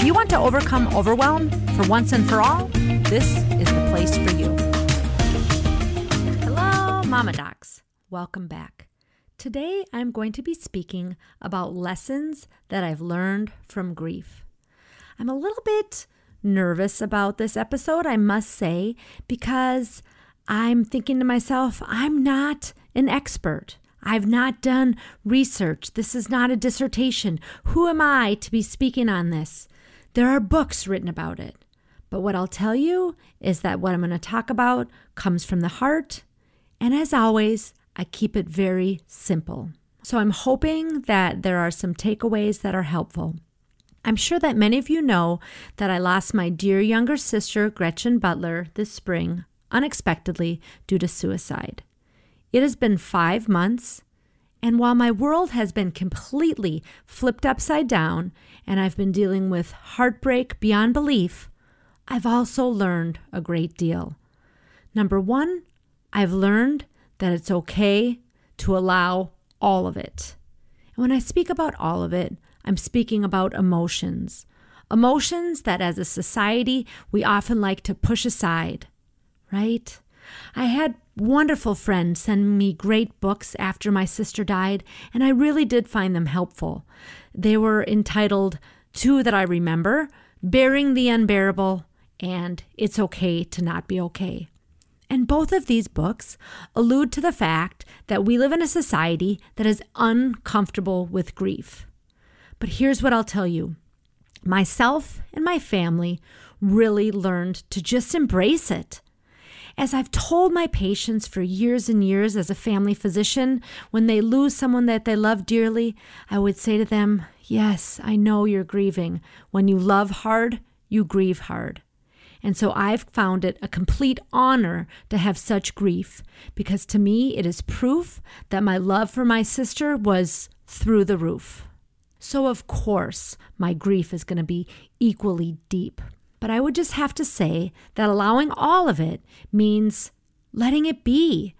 If you want to overcome overwhelm for once and for all, this is the place for you. Hello, Mama Docs. Welcome back. Today I'm going to be speaking about lessons that I've learned from grief. I'm a little bit nervous about this episode, I must say, because I'm thinking to myself, I'm not an expert. I've not done research. This is not a dissertation. Who am I to be speaking on this? There are books written about it. But what I'll tell you is that what I'm going to talk about comes from the heart. And as always, I keep it very simple. So I'm hoping that there are some takeaways that are helpful. I'm sure that many of you know that I lost my dear younger sister, Gretchen Butler, this spring, unexpectedly due to suicide. It has been five months, and while my world has been completely flipped upside down and I've been dealing with heartbreak beyond belief, I've also learned a great deal. Number one, I've learned that it's okay to allow all of it. And when I speak about all of it, I'm speaking about emotions. Emotions that as a society we often like to push aside, right? I had wonderful friends send me great books after my sister died, and I really did find them helpful. They were entitled Two That I Remember, Bearing the Unbearable, and It's Okay to Not Be Okay. And both of these books allude to the fact that we live in a society that is uncomfortable with grief. But here's what I'll tell you myself and my family really learned to just embrace it. As I've told my patients for years and years as a family physician, when they lose someone that they love dearly, I would say to them, Yes, I know you're grieving. When you love hard, you grieve hard. And so I've found it a complete honor to have such grief because to me it is proof that my love for my sister was through the roof. So, of course, my grief is going to be equally deep. But I would just have to say that allowing all of it means letting it be,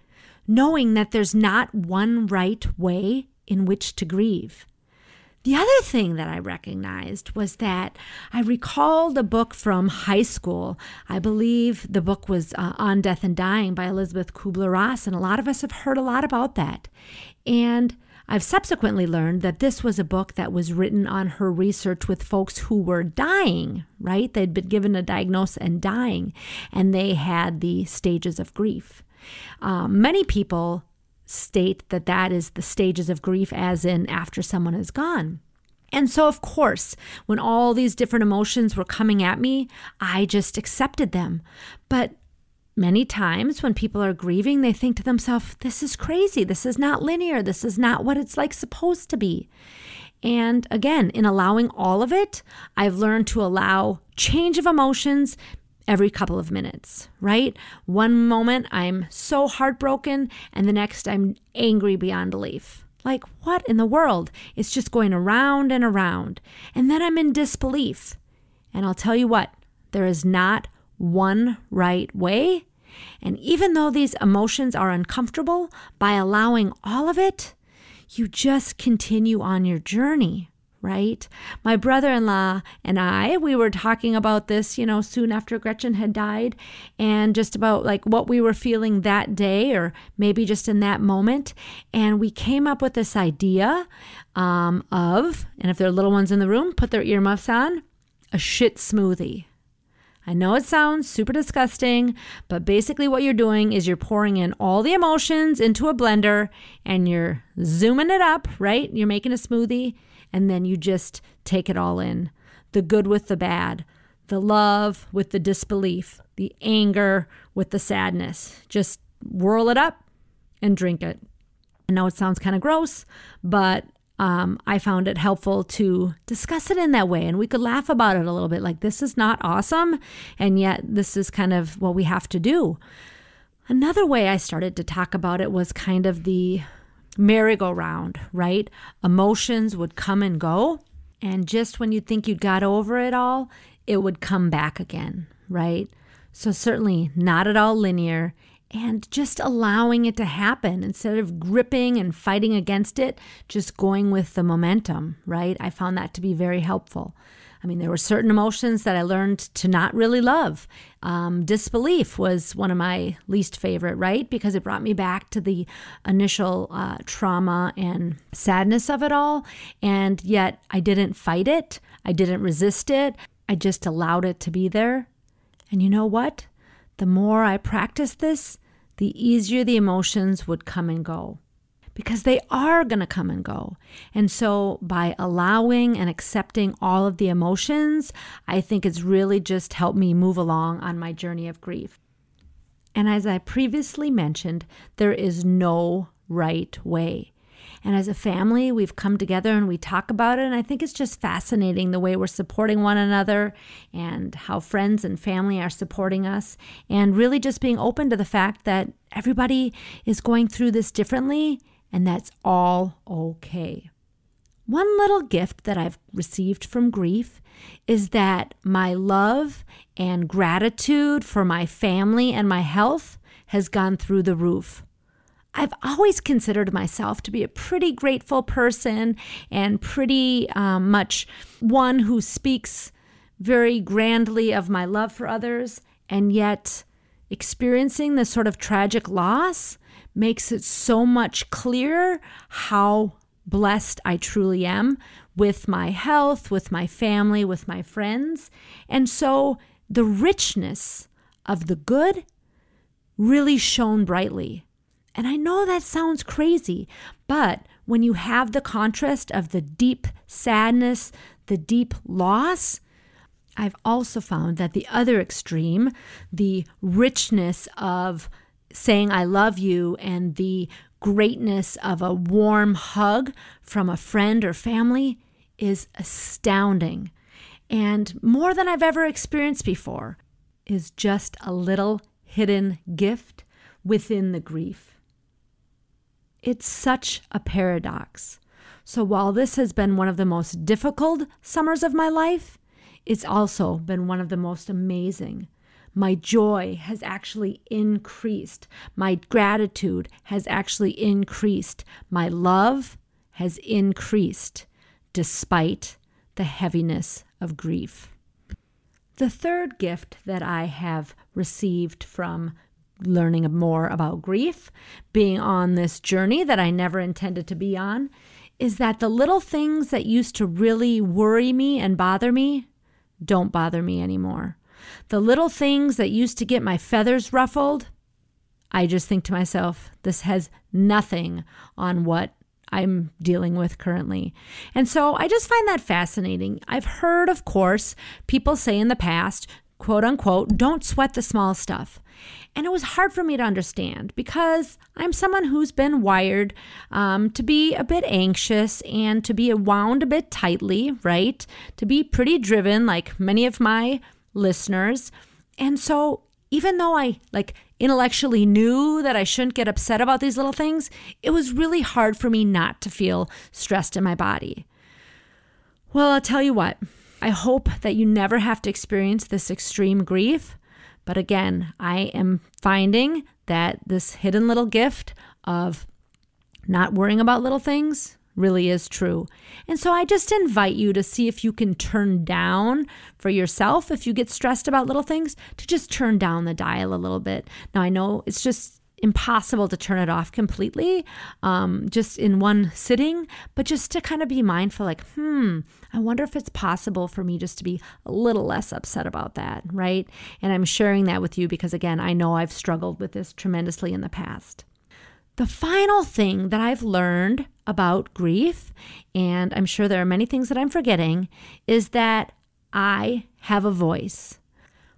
knowing that there's not one right way in which to grieve. The other thing that I recognized was that I recalled a book from high school. I believe the book was uh, On Death and Dying by Elisabeth Kubler Ross, and a lot of us have heard a lot about that. And I've subsequently learned that this was a book that was written on her research with folks who were dying, right? They'd been given a diagnosis and dying, and they had the stages of grief. Um, many people state that that is the stages of grief, as in after someone is gone. And so, of course, when all these different emotions were coming at me, I just accepted them. But many times when people are grieving, they think to themselves, this is crazy. This is not linear. This is not what it's like supposed to be. And again, in allowing all of it, I've learned to allow change of emotions every couple of minutes, right? One moment I'm so heartbroken, and the next I'm angry beyond belief. Like, what in the world? It's just going around and around. And then I'm in disbelief. And I'll tell you what, there is not one right way. And even though these emotions are uncomfortable, by allowing all of it, you just continue on your journey right? My brother in law and I, we were talking about this, you know, soon after Gretchen had died, and just about like what we were feeling that day or maybe just in that moment. And we came up with this idea um, of, and if there are little ones in the room, put their earmuffs on, a shit smoothie. I know it sounds super disgusting, but basically, what you're doing is you're pouring in all the emotions into a blender and you're zooming it up, right? You're making a smoothie and then you just take it all in the good with the bad, the love with the disbelief, the anger with the sadness. Just whirl it up and drink it. I know it sounds kind of gross, but um, I found it helpful to discuss it in that way. And we could laugh about it a little bit like, this is not awesome. And yet, this is kind of what we have to do. Another way I started to talk about it was kind of the merry-go-round, right? Emotions would come and go. And just when you think you'd got over it all, it would come back again, right? So, certainly not at all linear and just allowing it to happen instead of gripping and fighting against it, just going with the momentum, right? I found that to be very helpful. I mean, there were certain emotions that I learned to not really love. Um, disbelief was one of my least favorite, right? Because it brought me back to the initial uh, trauma and sadness of it all. And yet I didn't fight it, I didn't resist it, I just allowed it to be there. And you know what? The more I practiced this, the easier the emotions would come and go because they are going to come and go. And so, by allowing and accepting all of the emotions, I think it's really just helped me move along on my journey of grief. And as I previously mentioned, there is no right way. And as a family, we've come together and we talk about it. And I think it's just fascinating the way we're supporting one another and how friends and family are supporting us. And really just being open to the fact that everybody is going through this differently and that's all okay. One little gift that I've received from grief is that my love and gratitude for my family and my health has gone through the roof. I've always considered myself to be a pretty grateful person and pretty um, much one who speaks very grandly of my love for others. And yet, experiencing this sort of tragic loss makes it so much clearer how blessed I truly am with my health, with my family, with my friends. And so the richness of the good really shone brightly. And I know that sounds crazy, but when you have the contrast of the deep sadness, the deep loss, I've also found that the other extreme, the richness of saying I love you and the greatness of a warm hug from a friend or family, is astounding. And more than I've ever experienced before is just a little hidden gift within the grief. It's such a paradox. So while this has been one of the most difficult summers of my life, it's also been one of the most amazing. My joy has actually increased. My gratitude has actually increased. My love has increased despite the heaviness of grief. The third gift that I have received from learning more about grief, being on this journey that I never intended to be on, is that the little things that used to really worry me and bother me don't bother me anymore. The little things that used to get my feathers ruffled, I just think to myself, this has nothing on what I'm dealing with currently. And so I just find that fascinating. I've heard, of course, people say in the past, quote unquote, don't sweat the small stuff. And it was hard for me to understand because I'm someone who's been wired um, to be a bit anxious and to be wound a bit tightly, right? To be pretty driven, like many of my listeners. And so, even though I like intellectually knew that I shouldn't get upset about these little things, it was really hard for me not to feel stressed in my body. Well, I'll tell you what, I hope that you never have to experience this extreme grief. But again, I am finding that this hidden little gift of not worrying about little things really is true. And so I just invite you to see if you can turn down for yourself, if you get stressed about little things, to just turn down the dial a little bit. Now, I know it's just impossible to turn it off completely um, just in one sitting, but just to kind of be mindful like, hmm, I wonder if it's possible for me just to be a little less upset about that, right? And I'm sharing that with you because, again, I know I've struggled with this tremendously in the past. The final thing that I've learned about grief, and I'm sure there are many things that I'm forgetting, is that I have a voice.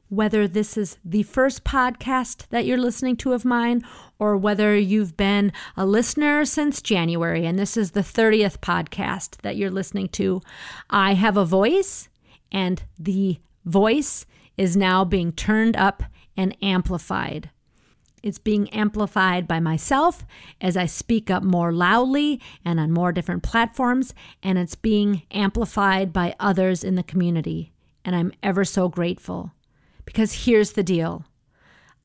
Whether this is the first podcast that you're listening to of mine or whether you've been a listener since January and this is the 30th podcast that you're listening to. I have a voice, and the voice is now being turned up and amplified. It's being amplified by myself as I speak up more loudly and on more different platforms, and it's being amplified by others in the community. And I'm ever so grateful. Because here's the deal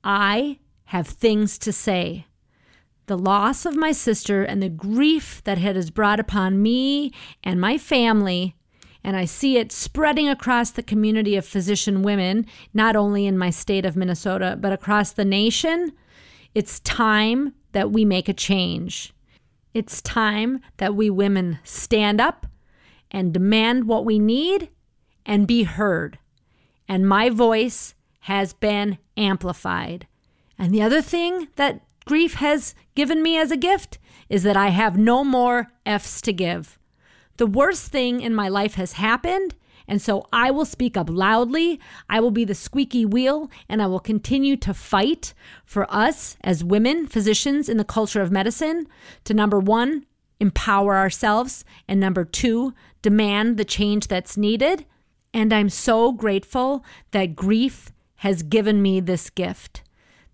I have things to say. The loss of my sister and the grief that it has brought upon me and my family and I see it spreading across the community of physician women, not only in my state of Minnesota, but across the nation. It's time that we make a change. It's time that we women stand up and demand what we need and be heard. And my voice has been amplified. And the other thing that grief has given me as a gift is that I have no more F's to give. The worst thing in my life has happened, and so I will speak up loudly. I will be the squeaky wheel, and I will continue to fight for us as women, physicians in the culture of medicine, to number one, empower ourselves, and number two, demand the change that's needed. And I'm so grateful that grief has given me this gift,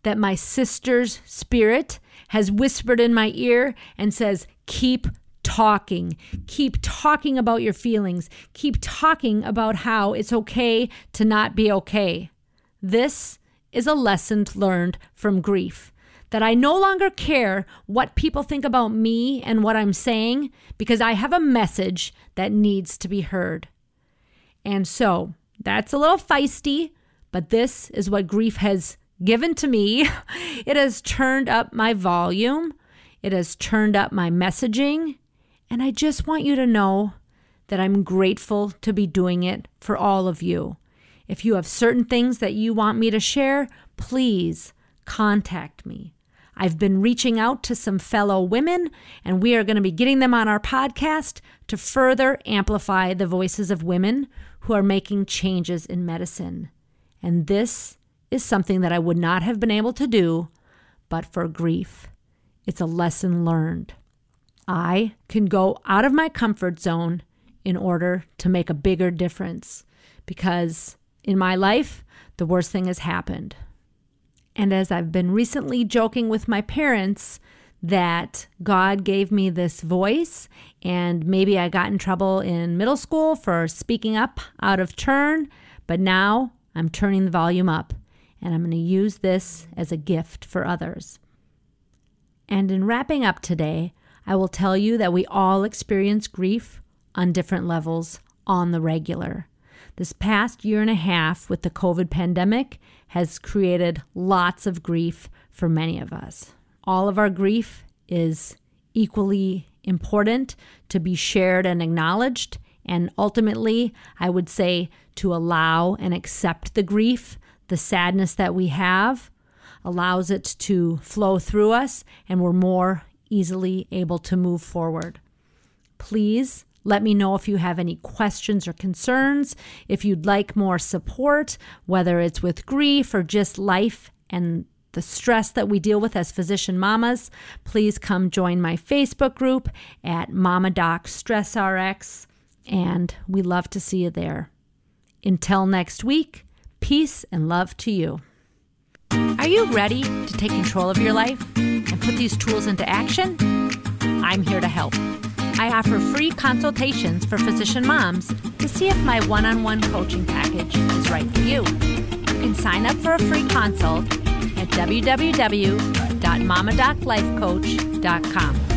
that my sister's spirit has whispered in my ear and says, Keep talking. Keep talking about your feelings. Keep talking about how it's okay to not be okay. This is a lesson learned from grief. That I no longer care what people think about me and what I'm saying because I have a message that needs to be heard. And so that's a little feisty, but this is what grief has given to me. It has turned up my volume, it has turned up my messaging, and I just want you to know that I'm grateful to be doing it for all of you. If you have certain things that you want me to share, please contact me. I've been reaching out to some fellow women, and we are going to be getting them on our podcast to further amplify the voices of women who are making changes in medicine. And this is something that I would not have been able to do but for grief. It's a lesson learned. I can go out of my comfort zone in order to make a bigger difference because in my life, the worst thing has happened. And as I've been recently joking with my parents, that God gave me this voice, and maybe I got in trouble in middle school for speaking up out of turn, but now I'm turning the volume up, and I'm going to use this as a gift for others. And in wrapping up today, I will tell you that we all experience grief on different levels on the regular. This past year and a half with the COVID pandemic has created lots of grief for many of us. All of our grief is equally important to be shared and acknowledged. And ultimately, I would say to allow and accept the grief, the sadness that we have, allows it to flow through us, and we're more easily able to move forward. Please let me know if you have any questions or concerns, if you'd like more support, whether it's with grief or just life and the stress that we deal with as physician mamas. Please come join my Facebook group at Mama Doc Stress RX, and we love to see you there. Until next week, peace and love to you. Are you ready to take control of your life and put these tools into action? I'm here to help. I offer free consultations for physician moms to see if my one on one coaching package is right for you. You can sign up for a free consult at www.mamadoclifecoach.com.